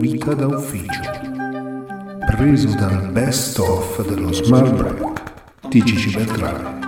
Vita da ufficio. Preso dal best of dello Smart Break di Gigi Beltrame.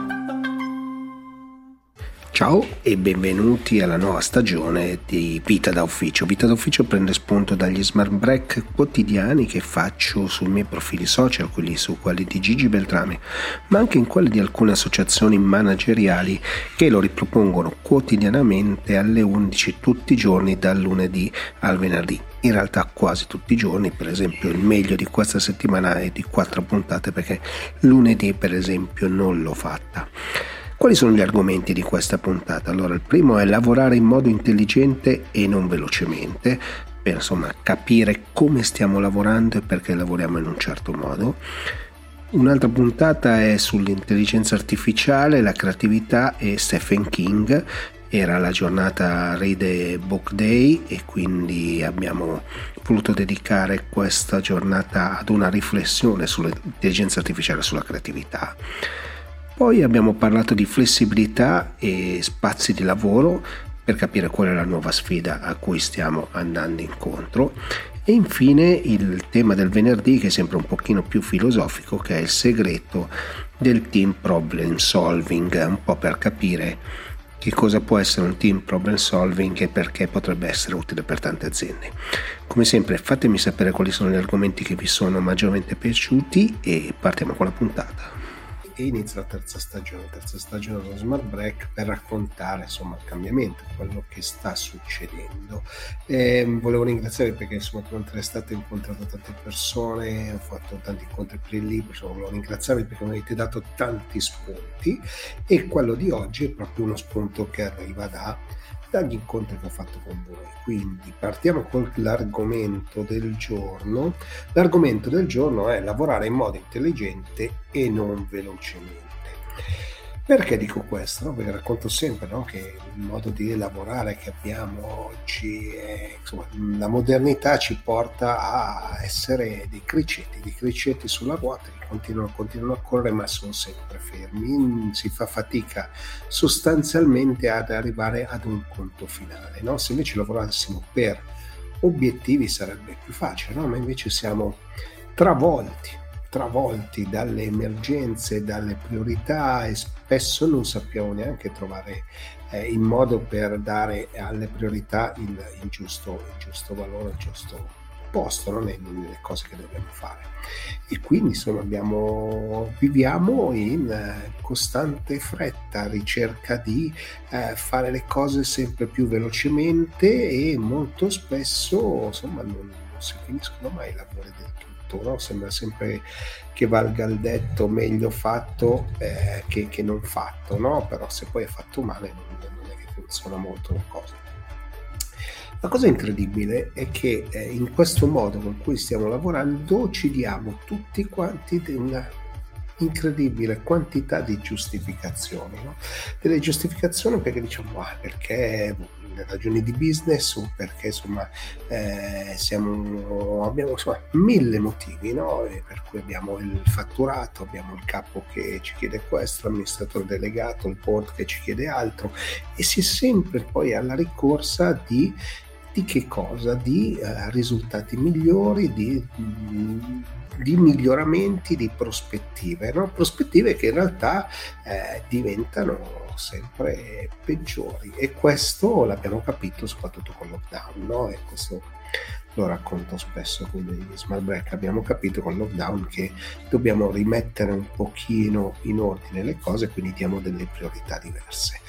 Ciao e benvenuti alla nuova stagione di Vita da Ufficio. Vita da Ufficio prende spunto dagli smart break quotidiani che faccio sui miei profili social, quelli su quelli di Gigi Beltrame, ma anche in quelli di alcune associazioni manageriali che lo ripropongono quotidianamente alle 11 tutti i giorni dal lunedì al venerdì. In realtà quasi tutti i giorni, per esempio il meglio di questa settimana è di quattro puntate perché lunedì per esempio non l'ho fatta. Quali sono gli argomenti di questa puntata? Allora, il primo è lavorare in modo intelligente e non velocemente, per insomma capire come stiamo lavorando e perché lavoriamo in un certo modo. Un'altra puntata è sull'intelligenza artificiale, la creatività e Stephen King. Era la giornata Read Book Day e quindi abbiamo voluto dedicare questa giornata ad una riflessione sull'intelligenza artificiale e sulla creatività. Poi abbiamo parlato di flessibilità e spazi di lavoro per capire qual è la nuova sfida a cui stiamo andando incontro. E infine il tema del venerdì che è sempre un pochino più filosofico che è il segreto del team problem solving, un po' per capire che cosa può essere un team problem solving e perché potrebbe essere utile per tante aziende. Come sempre fatemi sapere quali sono gli argomenti che vi sono maggiormente piaciuti e partiamo con la puntata e inizia la terza stagione, terza stagione dello Smart Break per raccontare insomma il cambiamento, quello che sta succedendo. E, ehm, volevo ringraziarvi perché insomma durante l'estate ho incontrato tante persone, ho fatto tanti incontri per il libro, insomma, volevo ringraziarvi perché mi avete dato tanti spunti e quello di oggi è proprio uno spunto che arriva da dagli incontri che ho fatto con voi. Quindi partiamo con l'argomento del giorno. L'argomento del giorno è lavorare in modo intelligente e non velocemente. Perché dico questo? No? Racconto sempre no? che il modo di lavorare che abbiamo oggi, è, insomma, la modernità ci porta a essere dei cricetti, dei cricetti sulla ruota che continuano, continuano a correre ma sono sempre fermi. Si fa fatica sostanzialmente ad arrivare ad un conto finale. No? Se invece lavorassimo per obiettivi sarebbe più facile, ma invece siamo travolti travolti dalle emergenze, dalle priorità e spesso non sappiamo neanche trovare eh, il modo per dare alle priorità il, il, giusto, il giusto, valore, il giusto posto no? nelle cose che dobbiamo fare. E quindi insomma abbiamo, viviamo in eh, costante fretta, ricerca di eh, fare le cose sempre più velocemente e molto spesso insomma non, non si finiscono mai i lavori del fatto, no? sembra sempre che valga il detto meglio fatto eh, che, che, non fatto, no? però se poi è fatto male non, non è che funziona molto la cosa. La cosa incredibile è che eh, in questo modo con cui stiamo lavorando ci diamo tutti quanti una incredibile quantità di giustificazioni, no? delle giustificazioni perché diciamo ah, perché ragioni di business o perché insomma eh, siamo, abbiamo insomma, mille motivi no? per cui abbiamo il fatturato, abbiamo il capo che ci chiede questo, l'amministratore delegato, il board che ci chiede altro e si è sempre poi alla ricorsa di di che cosa? Di eh, risultati migliori, di, di, miglioramenti, di prospettive, no? prospettive che in realtà eh, diventano sempre peggiori. E questo l'abbiamo capito soprattutto con lockdown no? e questo lo racconto spesso con gli smart break. Abbiamo capito con il lockdown che dobbiamo rimettere un pochino in ordine le cose quindi diamo delle priorità diverse.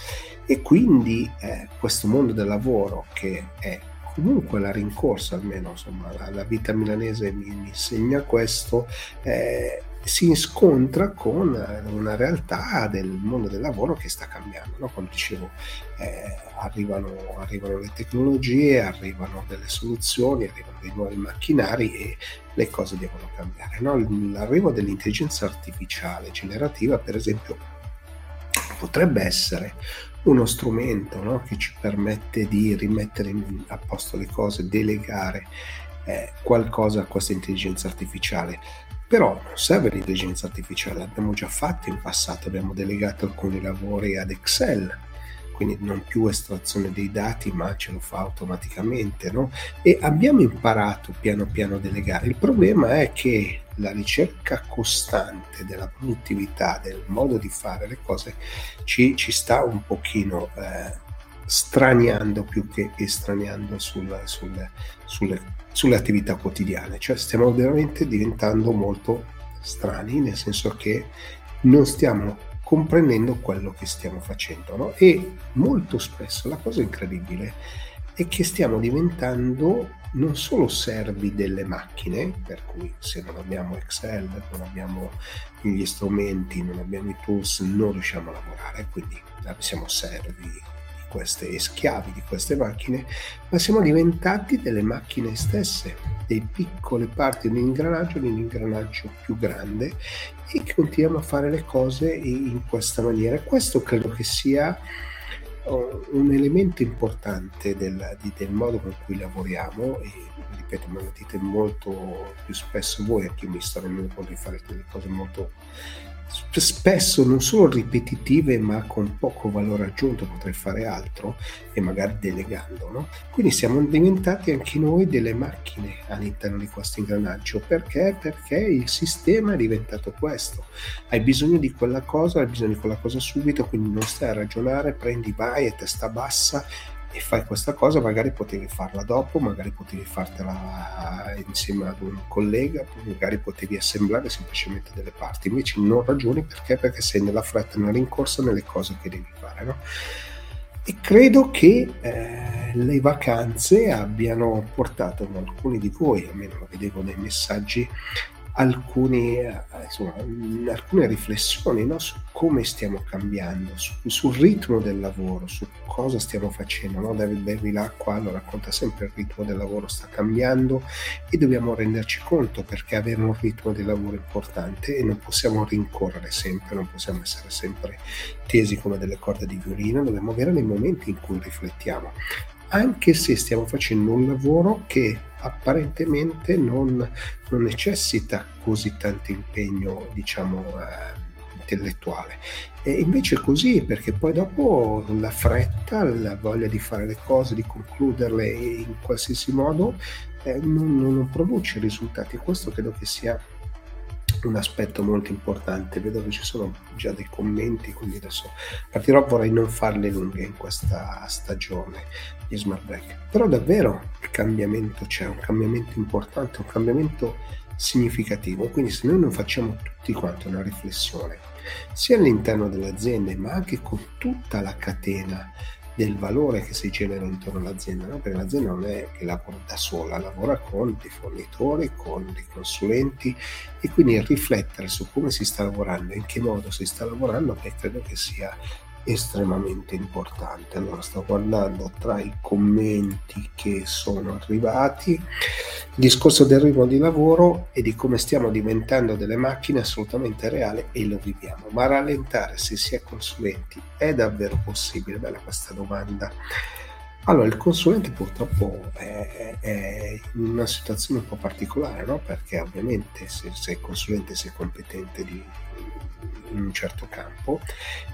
E quindi eh, questo mondo del lavoro che è comunque la rincorsa almeno insomma la, la vita milanese mi, mi insegna questo eh, si scontra con una realtà del mondo del lavoro che sta cambiando. No? Come dicevo, eh, arrivano, arrivano, le tecnologie, arrivano delle soluzioni, arrivano dei nuovi macchinari e le cose devono cambiare. No? L'arrivo dell'intelligenza artificiale generativa, per esempio, potrebbe essere uno strumento no? che ci permette di rimettere a posto le cose, delegare eh, qualcosa a questa intelligenza artificiale però non serve l'intelligenza artificiale, l'abbiamo già fatto in passato, abbiamo delegato alcuni lavori ad Excel, quindi non più estrazione dei dati, ma ce lo fa automaticamente, no? E abbiamo imparato piano piano a delegare. Il problema è che la ricerca costante della produttività, del modo di fare le cose, ci, ci sta un pochino eh, straniando più che estraniando sul, sul, sulle, sulle attività quotidiane. Cioè stiamo veramente diventando molto strani, nel senso che non stiamo comprendendo quello che stiamo facendo. No? E molto spesso la cosa incredibile è che stiamo diventando non solo servi delle macchine, per cui se non abbiamo Excel, non abbiamo gli strumenti, non abbiamo i tools, non riusciamo a lavorare, quindi siamo servi queste schiavi di queste macchine, ma siamo diventati delle macchine stesse, delle piccole parti di un ingranaggio, di un ingranaggio più grande e continuiamo a fare le cose in questa maniera. Questo credo che sia oh, un elemento importante del, del modo con cui lavoriamo e ripeto, me lo dite molto più spesso voi, anche io mi sto rendendo conto di fare delle cose molto spesso non solo ripetitive ma con poco valore aggiunto, potrei fare altro e magari delegando. No? Quindi siamo diventati anche noi delle macchine all'interno di questo ingranaggio. Perché? Perché il sistema è diventato questo. Hai bisogno di quella cosa, hai bisogno di quella cosa subito, quindi non stai a ragionare, prendi, vai e testa bassa e fai questa cosa, magari potevi farla dopo, magari potevi fartela insieme ad un collega, magari potevi assemblare semplicemente delle parti, invece non ragioni perché? Perché sei nella fretta, nella rincorsa, nelle cose che devi fare. No? E credo che eh, le vacanze abbiano portato alcuni di voi, almeno lo vedevo nei messaggi, alcuni, eh, insomma, alcune riflessioni no? su come stiamo cambiando, su, sul ritmo del lavoro, su cosa stiamo facendo. No? David Bevilacqua lo racconta sempre, il ritmo del lavoro sta cambiando e dobbiamo renderci conto perché avere un ritmo di lavoro importante e non possiamo rincorrere sempre, non possiamo essere sempre tesi come delle corde di violino, dobbiamo avere dei momenti in cui riflettiamo anche se stiamo facendo un lavoro che apparentemente non, non necessita così tanto impegno, diciamo, eh, intellettuale. E invece così, perché poi dopo la fretta, la voglia di fare le cose, di concluderle in qualsiasi modo, eh, non, non produce risultati. Questo credo che sia un aspetto molto importante. Vedo che ci sono già dei commenti, quindi adesso partirò. Vorrei non farle lunghe in questa stagione di Smart Break. Però davvero il cambiamento c'è, un cambiamento importante, un cambiamento significativo. Quindi se noi non facciamo tutti quanti una riflessione, sia all'interno delle aziende, ma anche con tutta la catena del valore che si genera intorno all'azienda, no? perché l'azienda non è che lavora da sola, lavora con dei fornitori, con dei consulenti e quindi riflettere su come si sta lavorando, in che modo si sta lavorando, beh, credo che sia estremamente importante. Allora sto guardando tra i commenti che sono arrivati il discorso del ritmo di lavoro e di come stiamo diventando delle macchine assolutamente reale e lo viviamo. Ma rallentare se si è consulenti è davvero possibile? Bella questa domanda. Allora, il consulente purtroppo è, è, in una situazione un po' particolare, no? perché ovviamente se sei consulente sei competente di, in un certo campo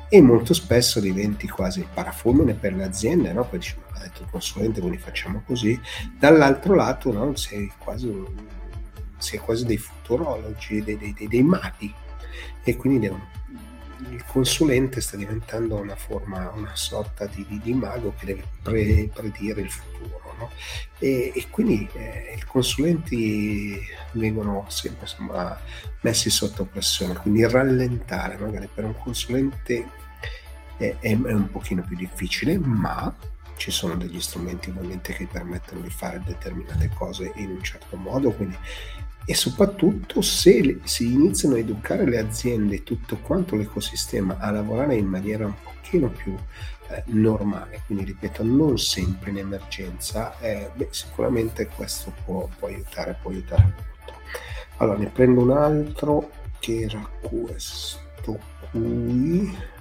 e molto spesso diventi quasi il parafulmine per le aziende, no? poi dici ma ha detto il consulente quindi facciamo così, dall'altro lato no? sei, quasi sei quasi dei futurologi, dei, dei, dei, dei maghi e quindi devono il consulente sta diventando una forma, una sorta di, di, di mago che deve pre, predire il futuro. No? E, e, quindi eh, i consulenti vengono sempre insomma, messi sotto pressione, quindi rallentare magari per un consulente è, è, un pochino più difficile, ma ci sono degli strumenti ovviamente che permettono di fare determinate cose in un certo modo, quindi e soprattutto se si iniziano a educare le aziende, tutto quanto l'ecosistema a lavorare in maniera un pochino più eh, normale, quindi ripeto, non sempre in emergenza, eh, beh, sicuramente questo può, può, aiutare, può aiutare molto. Allora ne prendo un altro che era questo qui.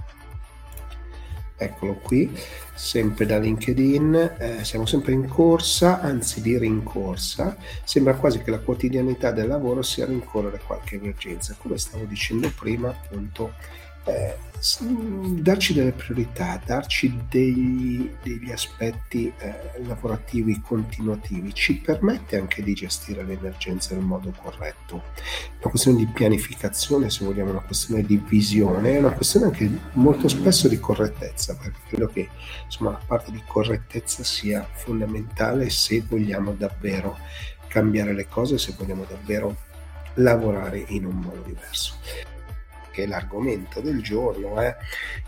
Eccolo qui, sempre da LinkedIn, eh, siamo sempre in corsa, anzi di rincorsa, sembra quasi che la quotidianità del lavoro sia rincorrere qualche emergenza, come stavo dicendo prima appunto eh, darci delle priorità, darci degli, degli aspetti eh, lavorativi continuativi ci permette anche di gestire le emergenze nel modo corretto. Una questione di pianificazione, se vogliamo, una questione di visione, è una questione anche molto spesso di correttezza, perché credo che insomma, la parte di correttezza sia fondamentale se vogliamo davvero cambiare le cose, se vogliamo davvero lavorare in un modo diverso è l'argomento del giorno, è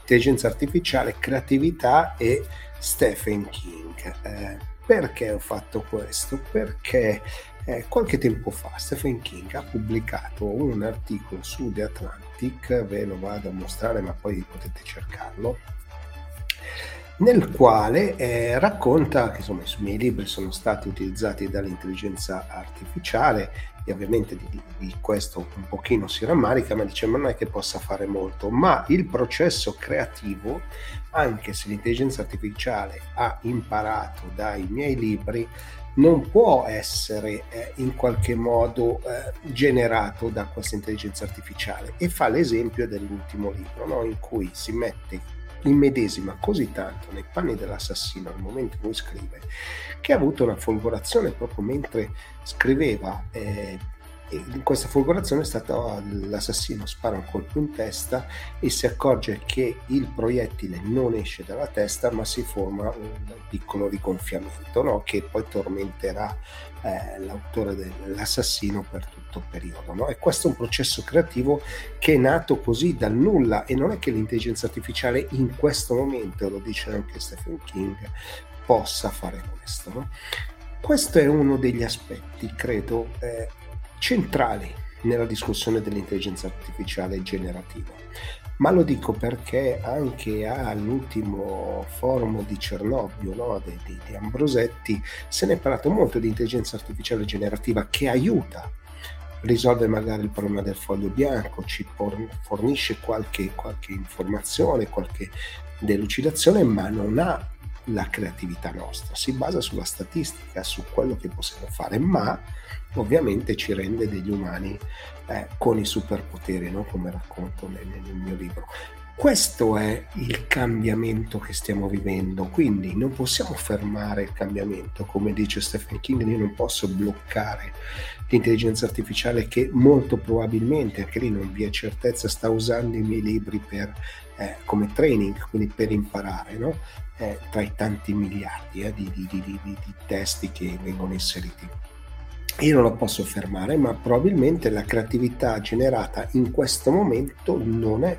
intelligenza artificiale, creatività e Stephen King. Eh, perché ho fatto questo? Perché eh, qualche tempo fa Stephen King ha pubblicato un articolo su The Atlantic, ve lo vado a mostrare ma poi potete cercarlo, nel quale eh, racconta che insomma, i miei libri sono stati utilizzati dall'intelligenza artificiale e ovviamente di, di, questo un pochino si rammarica, ma dice ma non è che possa fare molto, ma il processo creativo, anche se l'intelligenza artificiale ha imparato dai miei libri, non può essere eh, in qualche modo eh, generato da questa intelligenza artificiale e fa l'esempio dell'ultimo libro no? in cui si mette immedesima così tanto nei panni dell'assassino al momento in cui scrive che ha avuto una folgorazione proprio mentre scriveva eh, e in questa folgorazione è stato l'assassino spara un colpo in testa e si accorge che il proiettile non esce dalla testa ma si forma un piccolo rigonfiamento no? che poi tormenterà eh, l'autore dell'assassino per tutto il periodo no? e questo è un processo creativo che è nato così dal nulla e non è che l'intelligenza artificiale in questo momento lo dice anche Stephen King possa fare questo no? questo è uno degli aspetti credo eh, centrali nella discussione dell'intelligenza artificiale generativa. Ma lo dico perché anche all'ultimo forum di Cernobbio no, di, di, di Ambrosetti se ne è parlato molto di intelligenza artificiale generativa che aiuta risolve magari il problema del foglio bianco, ci fornisce qualche, qualche informazione, qualche delucidazione, ma non ha la creatività nostra, si basa sulla statistica, su quello che possiamo fare, ma ovviamente ci rende degli umani eh, con i superpoteri, no? come racconto nel, nel mio libro. Questo è il cambiamento che stiamo vivendo, quindi non possiamo fermare il cambiamento, come dice Stephen King, io non posso bloccare l'intelligenza artificiale che molto probabilmente, anche lì non vi è certezza, sta usando i miei libri per, eh, come training, quindi per imparare, no? Eh, tra i tanti miliardi eh, di, di, di, di testi che vengono inseriti. Io non lo posso fermare, ma probabilmente la creatività generata in questo momento non è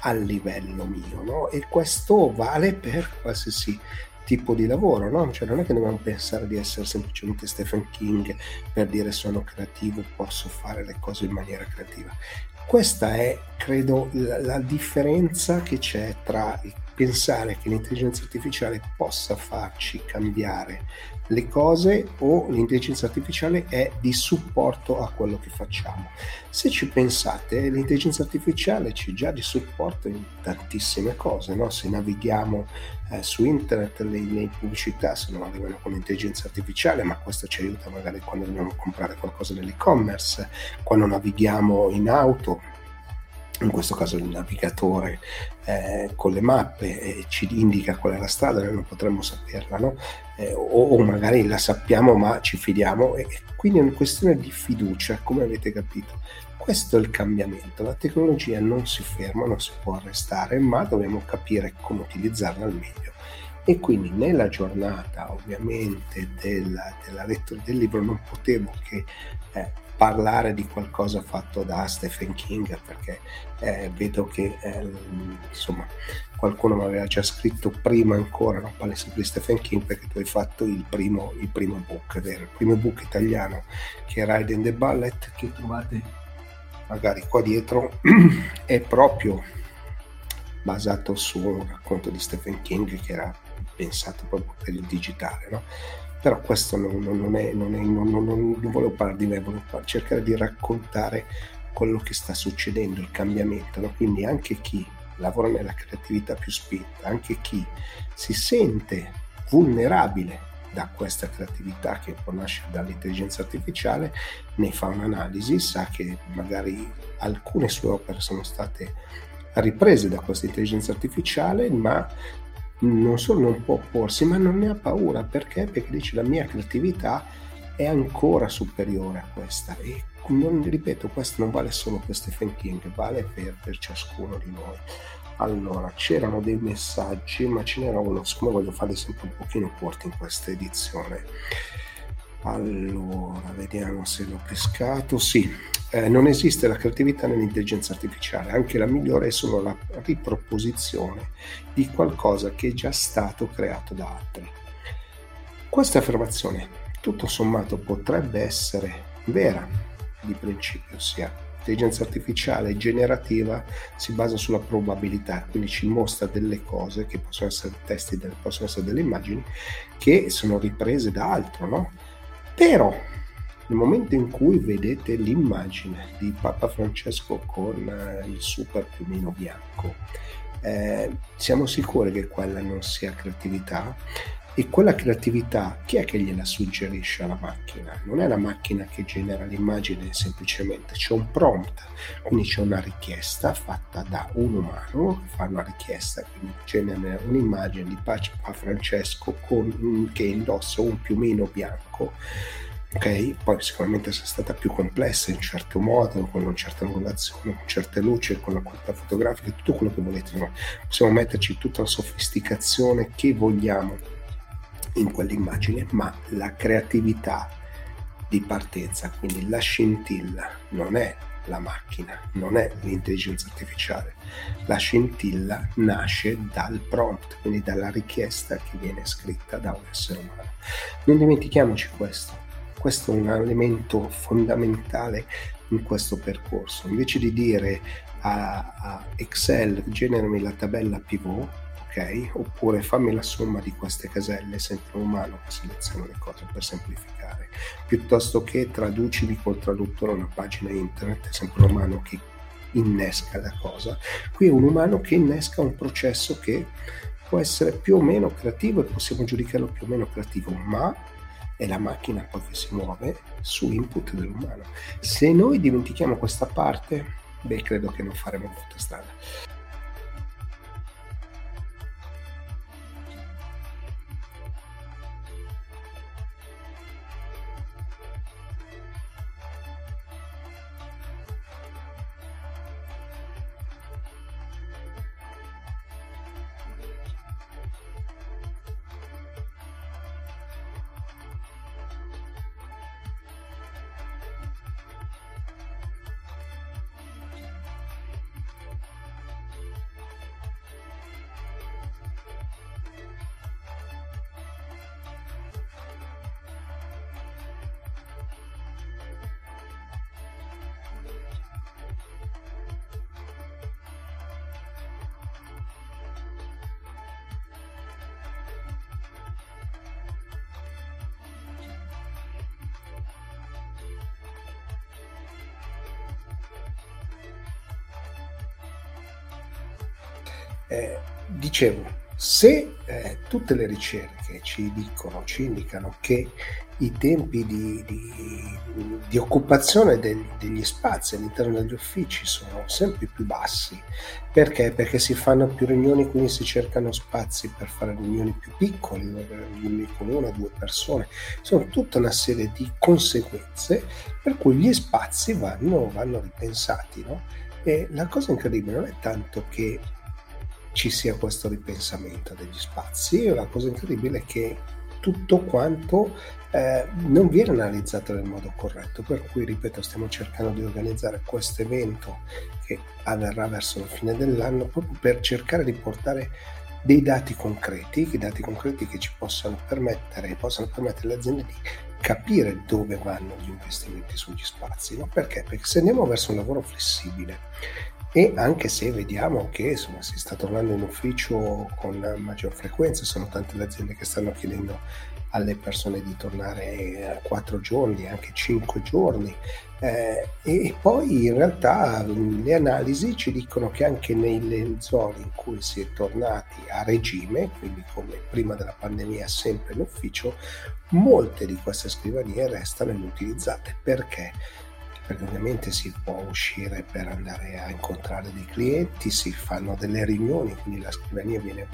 a livello mio, no? E questo vale per qualsiasi tipo di lavoro, no? Cioè non è che dobbiamo pensare di essere semplicemente Stephen King per dire sono creativo, posso fare le cose in maniera creativa. Questa è, credo, la, la differenza che c'è tra il pensare che l'intelligenza artificiale possa farci cambiare le cose o l'intelligenza artificiale è di supporto a quello che facciamo. Se ci pensate, l'intelligenza artificiale ci già di supporto in tantissime cose, no? se navighiamo eh, su internet le, le, pubblicità se non arrivano con l'intelligenza artificiale, ma questo ci aiuta magari quando dobbiamo comprare qualcosa nell'e-commerce, quando navighiamo in auto, in questo caso il navigatore eh, con le mappe eh, ci indica qual è la strada, noi non potremmo saperla, no? eh, o, o, magari la sappiamo ma ci fidiamo e quindi è una questione di fiducia, come avete capito. Questo è il cambiamento, la tecnologia non si ferma, non si può arrestare, ma dobbiamo capire come utilizzarla al meglio. E quindi nella giornata ovviamente della, della lettura del libro non potevo che eh, parlare di qualcosa fatto da Stephen King perché eh, vedo che eh, insomma qualcuno mi aveva già scritto prima ancora no? parli sempre di Stephen King perché tu hai fatto il primo, il primo book vero? il primo book italiano che è Ride in the Ballet che trovate magari qua dietro è proprio basato su un racconto di Stephen King che era pensato proprio per il digitale no? Però questo non, non, è, non, è, non, non volevo parlare di me, volevo cercare di raccontare quello che sta succedendo, il cambiamento, no? quindi anche chi lavora nella creatività più spinta, anche chi si sente vulnerabile da questa creatività che può nascere dall'intelligenza artificiale, ne fa un'analisi, sa che magari alcune sue opere sono state riprese da questa intelligenza artificiale, ma non solo non può opporsi, ma non ne ha paura. Perché? Perché dice la mia creatività è ancora superiore a questa. E non, ripeto, questo non vale solo per Stephen King, vale per, per ciascuno di noi. Allora, c'erano dei messaggi, ma ce n'era uno, siccome voglio farli sempre un pochino corti in questa edizione. Allora, vediamo se l'ho pescato. Sì, eh, non esiste la creatività nell'intelligenza artificiale, anche la migliore è solo la riproposizione di qualcosa che è già stato creato da altri. Questa affermazione, tutto sommato, potrebbe essere vera di principio, ossia l'intelligenza artificiale generativa si basa sulla probabilità, quindi ci mostra delle cose che possono essere testi, possono essere delle immagini che sono riprese da altro, no? Però nel momento in cui vedete l'immagine di Papa Francesco con eh, il super piumino bianco, eh, siamo sicuri che quella non sia creatività? E quella creatività chi è che gliela suggerisce alla macchina? Non è la macchina che genera l'immagine semplicemente, c'è un prompt, quindi c'è una richiesta fatta da un umano che fa una richiesta, quindi genera un'immagine di Papa Francesco con, che indossa un piumino bianco ok? Poi sicuramente sarà stata più complessa in certo modo, con una certa angolazione, con certe luci, con la qualità fotografica, tutto quello che volete, no? possiamo metterci tutta la sofisticazione che vogliamo in quell'immagine, ma la creatività di partenza, quindi la scintilla, non è la macchina, non è l'intelligenza artificiale. La scintilla nasce dal prompt, quindi dalla richiesta che viene scritta da un essere umano. Non dimentichiamoci questo questo è un elemento fondamentale in questo percorso. Invece di dire a, Excel generami la tabella pivot, ok? Oppure fammi la somma di queste caselle, sempre un umano che seleziona le cose per semplificare, piuttosto che traducimi col traduttore una pagina internet, sempre un umano che innesca la cosa. Qui è un umano che innesca un processo che può essere più o meno creativo e possiamo giudicarlo più o meno creativo, ma è la macchina poi che si muove su input dell'umano. Se noi dimentichiamo questa parte, beh, credo che non faremo molta strada. Eh, dicevo, se eh, tutte le ricerche ci dicono, ci indicano che i tempi di, di, di occupazione degli, degli spazi all'interno degli uffici sono sempre più bassi, perché? Perché si fanno più riunioni, quindi si cercano spazi per fare riunioni più piccole, riunioni con una o due persone, sono tutta una serie di conseguenze per cui gli spazi vanno, vanno ripensati. No? E la cosa incredibile non è tanto che ci sia questo ripensamento degli spazi. E la cosa incredibile è che tutto quanto eh, non viene analizzato nel modo corretto, per cui ripeto stiamo cercando di organizzare questo evento che avverrà verso la fine dell'anno proprio per cercare di portare dei dati concreti, dati concreti che ci possano permettere, possano permettere alle aziende di capire dove vanno gli investimenti sugli spazi, no? perché? Perché se andiamo verso un lavoro flessibile e anche se vediamo che insomma, si sta tornando in ufficio con maggior frequenza, sono tante le aziende che stanno chiedendo alle persone di tornare quattro giorni, anche cinque giorni. Eh, e poi in realtà le analisi ci dicono che anche nelle zone in cui si è tornati a regime, quindi come prima della pandemia sempre in ufficio, molte di queste scrivanie restano inutilizzate. Perché? perché ovviamente si può uscire per andare a incontrare dei clienti, si fanno delle riunioni, quindi la scrivania viene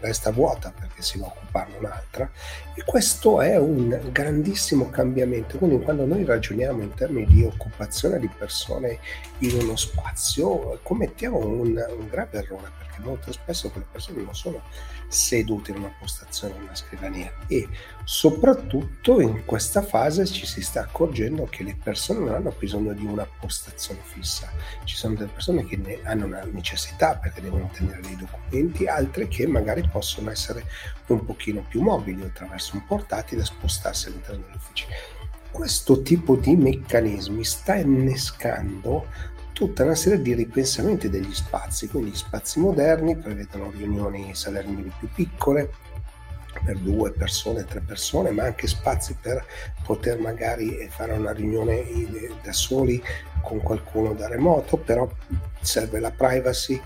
resta vuota perché si va a occuparne un'altra. E questo è un grandissimo cambiamento. Quindi quando noi ragioniamo in termini di occupazione di persone in uno spazio commettiamo un, un grave errore perché molto spesso quelle persone non sono sedute in una postazione, in una scrivania e soprattutto in questa fase ci si sta accorgendo che le persone non hanno bisogno di una postazione fissa, ci sono delle persone che ne hanno una necessità perché devono tenere dei documenti, altre che magari possono essere un pochino più mobili attraverso un portatile e spostarsi all'interno degli uffici. Questo tipo di meccanismi sta innescando tutta una serie di ripensamenti degli spazi, quindi gli spazi moderni prevedono riunioni salariali più piccole, per due persone, tre persone, ma anche spazi per poter magari fare una riunione da soli con qualcuno da remoto, però serve la privacy,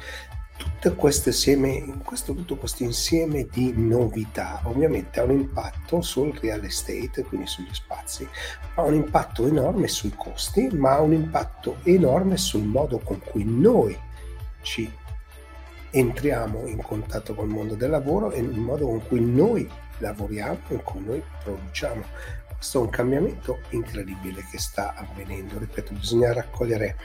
tutte queste seme, questo, tutto questo insieme di novità ovviamente ha un impatto sul real estate, quindi sugli spazi, ha un impatto enorme sui costi, ma ha un impatto enorme sul modo con cui noi ci entriamo in contatto col mondo del lavoro e il modo con cui noi lavoriamo con cui noi produciamo. Questo è un cambiamento incredibile che sta avvenendo. Ripeto, bisogna raccogliere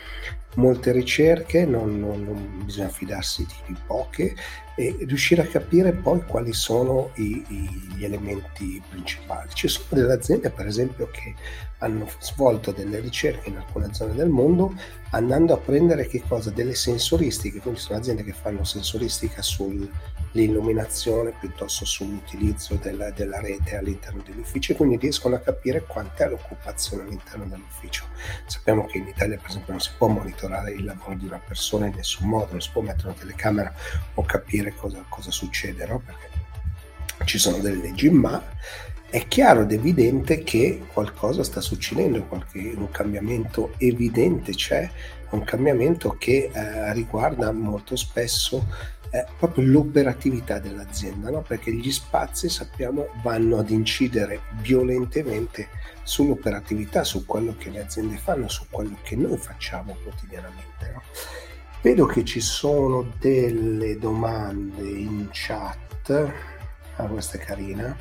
molte ricerche, non, non, non bisogna fidarsi di, di, poche e riuscire a capire poi quali sono i, i, gli elementi principali. Ci sono delle aziende, per esempio, che hanno svolto delle ricerche in alcune zone del mondo andando a prendere che cosa? Delle sensoristiche, quindi sono aziende che fanno sensoristica sul l'illuminazione piuttosto sull'utilizzo della, della rete all'interno degli uffici, quindi riescono a capire quant'è l'occupazione all'interno dell'ufficio. Sappiamo che in Italia, per esempio, non si può monitorare il lavoro di una persona in nessun modo, non si può mettere una telecamera o capire cosa, cosa succede, perché ci sono delle leggi, ma è chiaro ed evidente che qualcosa sta succedendo, qualche, un cambiamento evidente c'è, un cambiamento che eh, riguarda molto spesso è proprio l'operatività dell'azienda, no? perché gli spazi sappiamo vanno ad incidere violentemente sull'operatività, su quello che le aziende fanno, su quello che noi facciamo quotidianamente. No? Vedo che ci sono delle domande in chat, ah, questa è carina.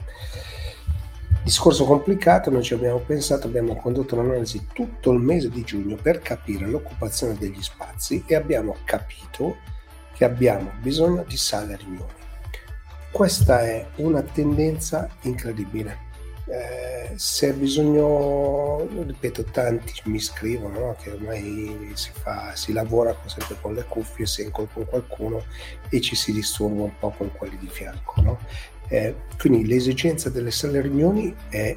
Discorso complicato, noi ci abbiamo pensato, abbiamo condotto un'analisi tutto il mese di giugno per capire l'occupazione degli spazi e abbiamo capito che abbiamo bisogno di sale riunioni. Questa è una tendenza incredibile. Eh, se ha bisogno, ripeto, tanti mi scrivono no? che ormai si, fa, si lavora sempre con le cuffie, si incontra con qualcuno e ci si disturba un po' con quelli di fianco. No? Eh, quindi l'esigenza delle sale riunioni è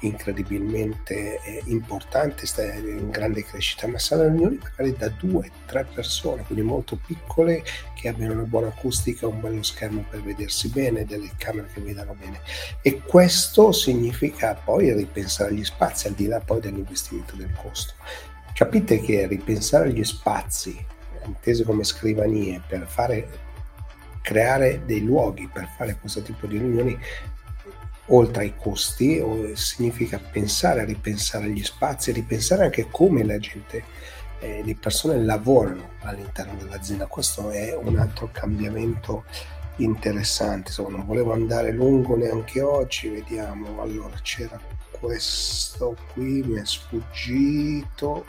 incredibilmente eh, importante, sta in grande crescita, ma sale riunioni magari da due, tre persone, quindi molto piccole, che abbiano una buona acustica, un bello schermo per vedersi bene, delle camere che vedano bene. E questo significa poi ripensare agli spazi, al di là poi dell'investimento del costo. Capite che ripensare agli spazi, intesi come scrivanie, per fare creare dei luoghi per fare questo tipo di riunioni oltre ai costi, significa pensare, ripensare agli spazi, ripensare anche come la gente, eh, le persone lavorano all'interno dell'azienda. Questo è un altro cambiamento interessante. Insomma, non volevo andare lungo neanche oggi, vediamo. Allora, c'era questo qui, mi è sfuggito.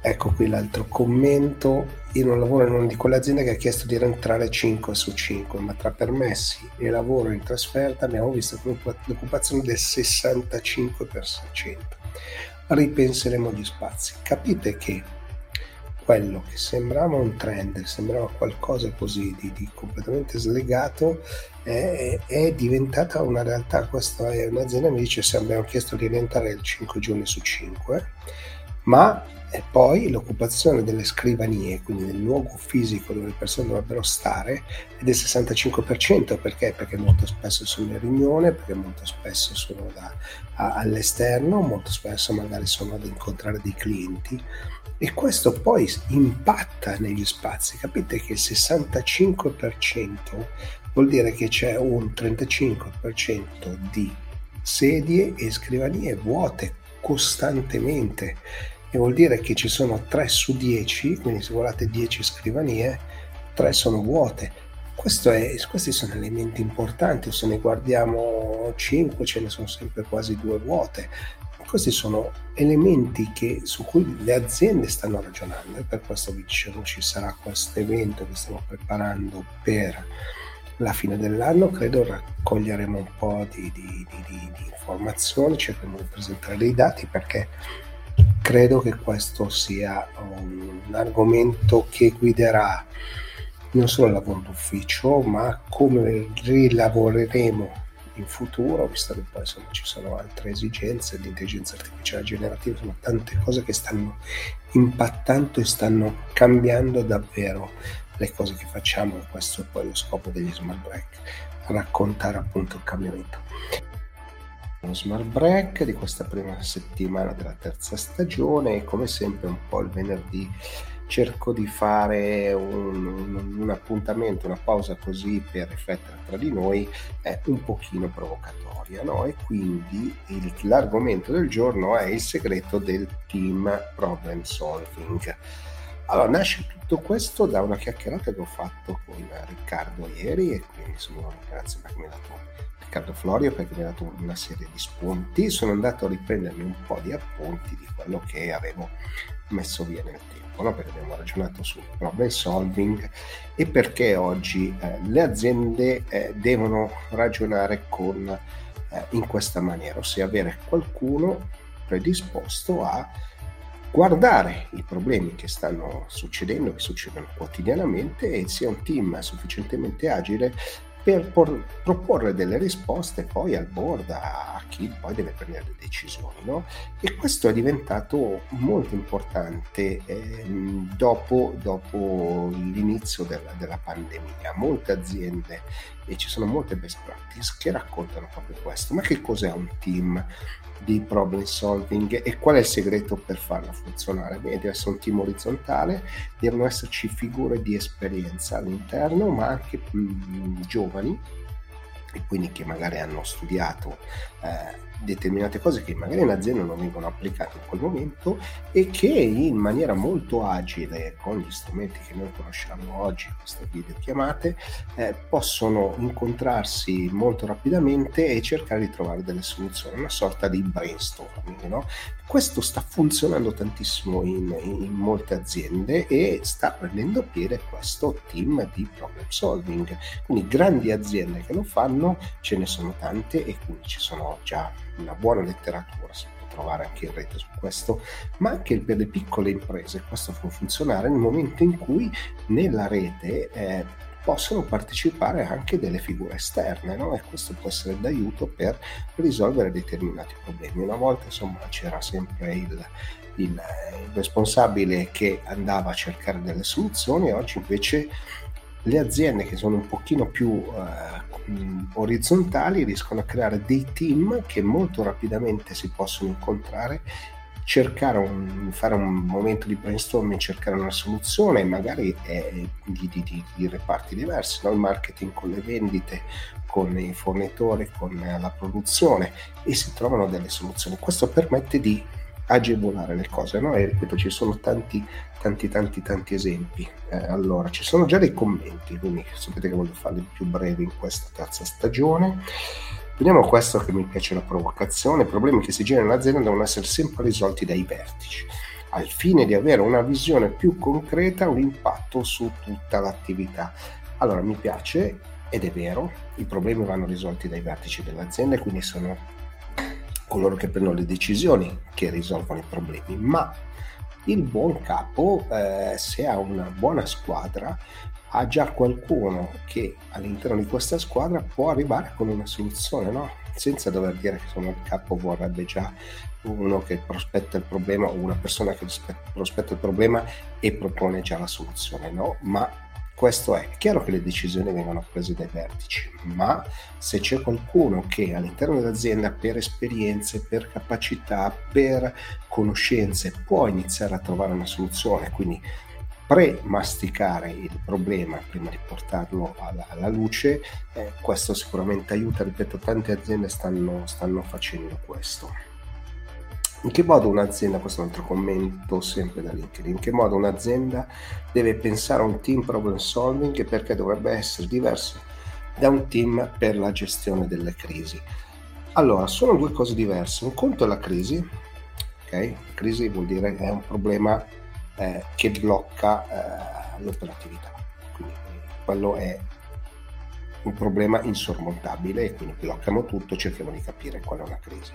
Ecco qui l'altro commento. Io non lavoro in una di quelle aziende che ha chiesto di rientrare 5 su 5, ma tra permessi e lavoro in trasferta abbiamo visto l'occupazione del 65%. Ripenseremo gli spazi. Capite che quello che sembrava un trend, sembrava qualcosa così di, di completamente slegato, è, è, diventata una realtà. Questa è un'azienda che mi dice se abbiamo chiesto di rientrare il 5 giorni su 5, ma e poi l'occupazione delle scrivanie, quindi del luogo fisico dove le persone dovrebbero stare, è del 65%, perché? Perché molto spesso sono in riunione, perché molto spesso sono da, a, all'esterno, molto spesso magari sono ad incontrare dei clienti e questo poi impatta negli spazi. Capite che il 65% vuol dire che c'è un 35% di sedie e scrivanie vuote costantemente e vuol dire che ci sono 3 su 10, quindi se guardate 10 scrivanie, 3 sono vuote. È, questi sono elementi importanti, se ne guardiamo 5 ce ne sono sempre quasi due vuote. Questi sono elementi che, su cui le aziende stanno ragionando e per questo vi dicevo ci sarà questo evento che stiamo preparando per la fine dell'anno, credo raccoglieremo un po' di, di, di, di informazioni, cercheremo di presentare dei dati perché credo che questo sia un argomento che guiderà non solo il lavoro d'ufficio, ma come rilavoreremo in futuro, visto che poi insomma, ci sono altre esigenze di intelligenza artificiale generativa, insomma tante cose che stanno impattando e stanno cambiando davvero le cose che facciamo e questo è poi lo scopo degli smart break, raccontare appunto il cambiamento. Lo smart break di questa prima settimana della terza stagione e come sempre un po' il venerdì cerco di fare un, un, un, appuntamento, una pausa così per riflettere tra di noi, è un pochino provocatoria, no? E quindi il, l'argomento del giorno è il segreto del team problem solving. Allora, nasce tutto questo da una chiacchierata che ho fatto con Riccardo ieri e quindi sono grazie perché mi ha dato Riccardo Florio perché mi ha dato una serie di spunti. Sono andato a riprendermi un po' di appunti di quello che avevo messo via nel tempo no? perché abbiamo ragionato sul problem solving e perché oggi eh, le aziende eh, devono ragionare con, eh, in questa maniera, ossia avere qualcuno predisposto a guardare i problemi che stanno succedendo, che succedono quotidianamente e sia un team sufficientemente agile per por- proporre delle risposte poi al board a chi poi deve prendere le decisioni. No? E questo è diventato molto importante eh, dopo, dopo, l'inizio della, della, pandemia. Molte aziende e ci sono molte best practice che raccontano proprio questo. Ma che cos'è un team? Di problem solving e qual è il segreto per farla funzionare? Beh, deve essere un team orizzontale, devono esserci figure di esperienza all'interno, ma anche mh, mm, giovani e quindi che magari hanno studiato eh, determinate cose che magari in azienda non vengono applicate in quel momento e che in maniera molto agile con gli strumenti che noi conosciamo oggi, queste videochiamate, eh, possono incontrarsi molto rapidamente e cercare di trovare delle soluzioni, una sorta di brainstorming. No? Questo sta funzionando tantissimo in, in molte aziende e sta prendendo piede questo team di problem solving. Quindi grandi aziende che lo fanno, ce ne sono tante e quindi ci sono già una buona letteratura, si può trovare anche in rete su questo, ma anche per le piccole imprese questo può funzionare nel momento in cui nella rete eh, possono partecipare anche delle figure esterne no? e questo può essere d'aiuto per risolvere determinati problemi. Una volta insomma c'era sempre il, il, il responsabile che andava a cercare delle soluzioni, oggi invece le aziende che sono un pochino più eh, orizzontali riescono a creare dei team che molto rapidamente si possono incontrare cercare un, fare un momento di brainstorming, cercare una soluzione, magari di, di, di, di reparti diversi, no? il marketing con le vendite, con i fornitori, con la produzione e si trovano delle soluzioni. Questo permette di agevolare le cose, no? E ripeto, ci sono tanti, tanti, tanti, tanti esempi. Eh, allora, ci sono già dei commenti, quindi sapete che voglio farli più brevi in questa terza stagione. Vediamo questo che mi piace la provocazione. I problemi che si generano nell'azienda devono essere sempre risolti dai vertici, al fine di avere una visione più concreta, un impatto su tutta l'attività. Allora, mi piace ed è vero, i problemi vanno risolti dai vertici dell'azienda e quindi sono coloro che prendono le decisioni che risolvono i problemi, ma il buon capo, eh, se ha una buona squadra, ha già qualcuno che all'interno di questa squadra può arrivare con una soluzione, no? senza dover dire che insomma, il capo vorrebbe già uno che prospetta il problema o una persona che prospetta il problema e propone già la soluzione, no? ma questo è, è chiaro che le decisioni vengono prese dai vertici, ma se c'è qualcuno che all'interno dell'azienda per esperienze, per capacità, per conoscenze può iniziare a trovare una soluzione, quindi pre-masticare il problema prima di portarlo alla, alla luce, eh, questo sicuramente aiuta, ripeto, tante aziende stanno, stanno facendo questo. In che modo un'azienda, questo è un altro commento sempre da LinkedIn, in che modo un'azienda deve pensare a un team problem solving e perché dovrebbe essere diverso da un team per la gestione delle crisi? Allora, sono due cose diverse. Un conto è la crisi, ok? La crisi vuol dire che è un problema eh, che blocca eh, l'operatività, quindi quello è un problema insormontabile e quindi blocchiamo tutto, cerchiamo di capire qual è una crisi.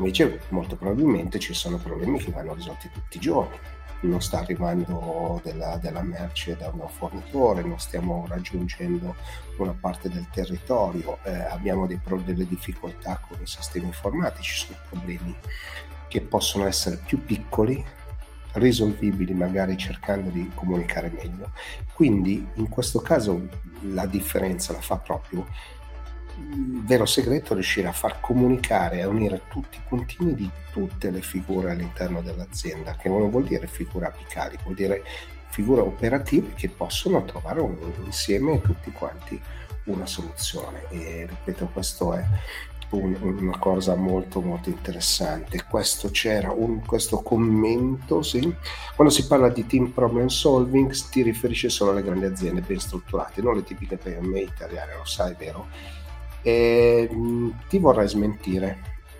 Invece molto probabilmente ci sono problemi che vanno risolti tutti i giorni. Non sta arrivando della, della merce da un fornitore, non stiamo raggiungendo una parte del territorio, eh, abbiamo dei, delle difficoltà con i sistemi informatici, sono problemi che possono essere più piccoli, risolvibili magari cercando di comunicare meglio. Quindi in questo caso la differenza la fa proprio il vero segreto è riuscire a far comunicare e a unire tutti i puntini di tutte le figure all'interno dell'azienda, che non vuol dire figure apicali, vuol dire figure operative che possono trovare un, insieme tutti quanti una soluzione. E ripeto, questo è un, una cosa molto molto interessante. Questo c'era un, questo commento, sì. Quando si parla di team problem solving si riferisce solo alle grandi aziende ben strutturate, non le tipiche PMI italiane, lo sai, vero? E, mm, ti vorrei smentire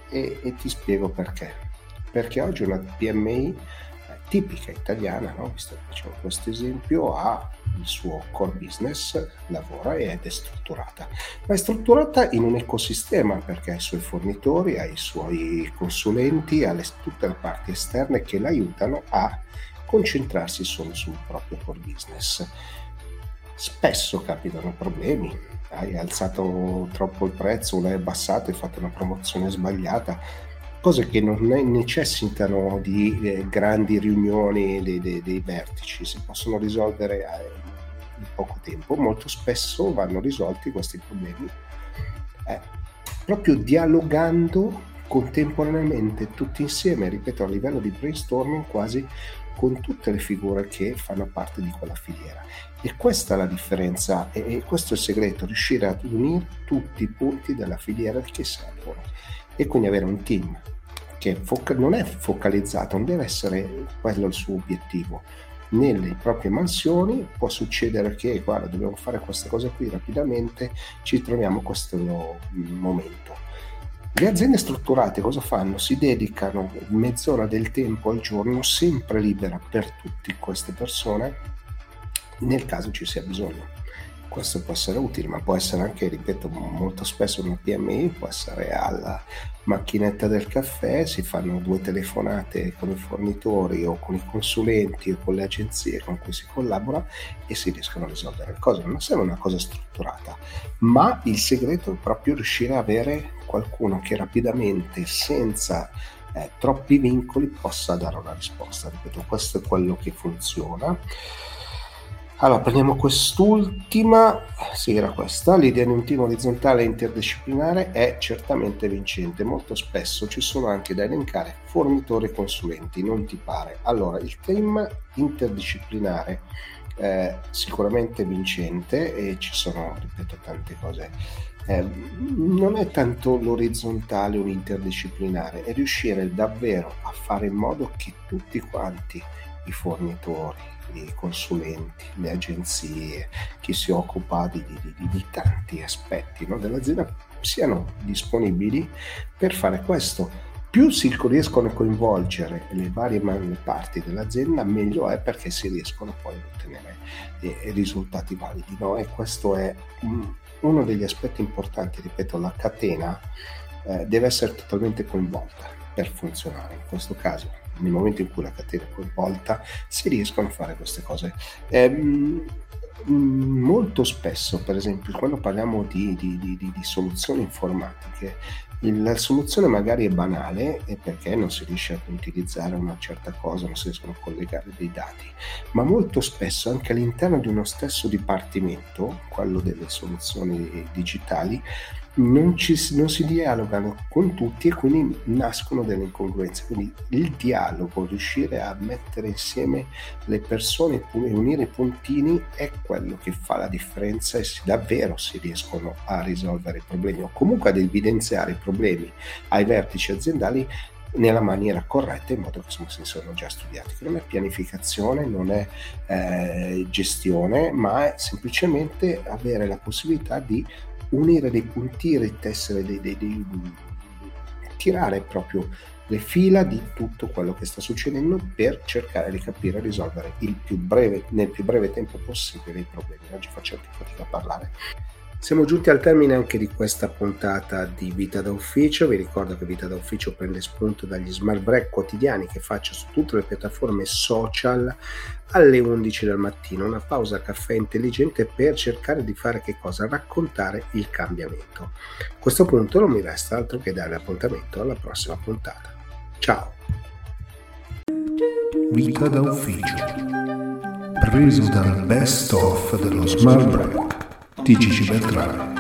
e, e, ti spiego perché. Perché oggi una PMI tipica italiana, no? visto che facciamo questo esempio, ha il suo core business, lavora ed è strutturata. Ma è strutturata in un ecosistema perché ha i suoi fornitori, ha i suoi consulenti, ha le, tutte le parti esterne che l'aiutano a concentrarsi solo sul proprio core business. Spesso capitano problemi, hai alzato troppo il prezzo, l'hai abbassato, hai fatto una promozione sbagliata, cose che non necessitano di eh, grandi riunioni dei, dei, dei, vertici, si possono risolvere eh, in poco tempo. Molto spesso vanno risolti questi problemi eh, proprio dialogando contemporaneamente tutti insieme, ripeto, a livello di brainstorming quasi con tutte le figure che fanno parte di quella filiera. E questa è la differenza e questo è il segreto, riuscire ad unire tutti i punti della filiera che servono e quindi avere un team che foca- non è focalizzato, non deve essere quello il suo obiettivo. Nelle proprie mansioni può succedere che, guarda, dobbiamo fare questa cosa qui rapidamente, ci troviamo questo momento le aziende strutturate cosa fanno? Si dedicano mezz'ora del tempo al giorno, sempre libera per tutte queste persone, nel caso ci sia bisogno questo può essere utile, ma può essere anche, ripeto, molto spesso una PMI, può essere alla macchinetta del caffè, si fanno due telefonate con i fornitori o con i consulenti o con le agenzie con cui si collabora e si riescono a risolvere le cose. Non serve una cosa strutturata, ma il segreto è proprio riuscire a avere qualcuno che rapidamente, senza eh, troppi vincoli, possa dare una risposta. Ripeto, questo è quello che funziona. Allora, prendiamo quest'ultima, sì era questa, l'idea di un team orizzontale e interdisciplinare è certamente vincente, molto spesso ci sono anche da elencare fornitori e consulenti, non ti pare? Allora, il team interdisciplinare è sicuramente vincente e ci sono, ripeto, tante cose. Eh, non è tanto l'orizzontale o l'interdisciplinare, è riuscire davvero a fare in modo che tutti quanti i fornitori, i consulenti, le agenzie, chi si occupa di, di, di, di tanti aspetti no, dell'azienda siano disponibili per fare questo. Più si riescono a coinvolgere le varie parti dell'azienda, meglio è perché si riescono poi a ottenere eh, risultati validi. No? E questo è uno degli aspetti importanti, ripeto, la catena eh, deve essere totalmente coinvolta per funzionare. In questo caso nel momento in cui la catena è coinvolta si riescono a fare queste cose. Ehm, molto spesso, per esempio, quando parliamo di, di, di, di soluzioni informatiche, la soluzione magari è banale e perché non si riesce a utilizzare una certa cosa, non si riescono a collegare dei dati, ma molto spesso anche all'interno di uno stesso dipartimento, quello delle soluzioni digitali, non, ci, non, si dialogano con tutti e quindi nascono delle incongruenze. Quindi il dialogo, riuscire a mettere insieme le persone e unire i puntini è quello che fa la differenza e si, davvero si riescono a risolvere i problemi o comunque ad evidenziare i problemi ai vertici aziendali nella maniera corretta in modo che insomma, si sono già studiati. Non è pianificazione, non è eh, gestione, ma è semplicemente avere la possibilità di unire dei puntini, tessere dei, dei, dei, tirare proprio le fila di tutto quello che sta succedendo per cercare di capire e risolvere più breve, nel più breve tempo possibile i problemi. Oggi faccio fatica a parlare. Siamo giunti al termine anche di questa puntata di Vita da Ufficio. Vi ricordo che Vita da Ufficio prende spunto dagli smart break quotidiani che faccio su tutte le piattaforme social alle 11 del mattino. Una pausa caffè intelligente per cercare di fare che cosa? Raccontare il cambiamento. A questo punto non mi resta altro che dare appuntamento alla prossima puntata. Ciao! Vita da Ufficio. Preso dal best of dello smart break di Gigi Beltrame.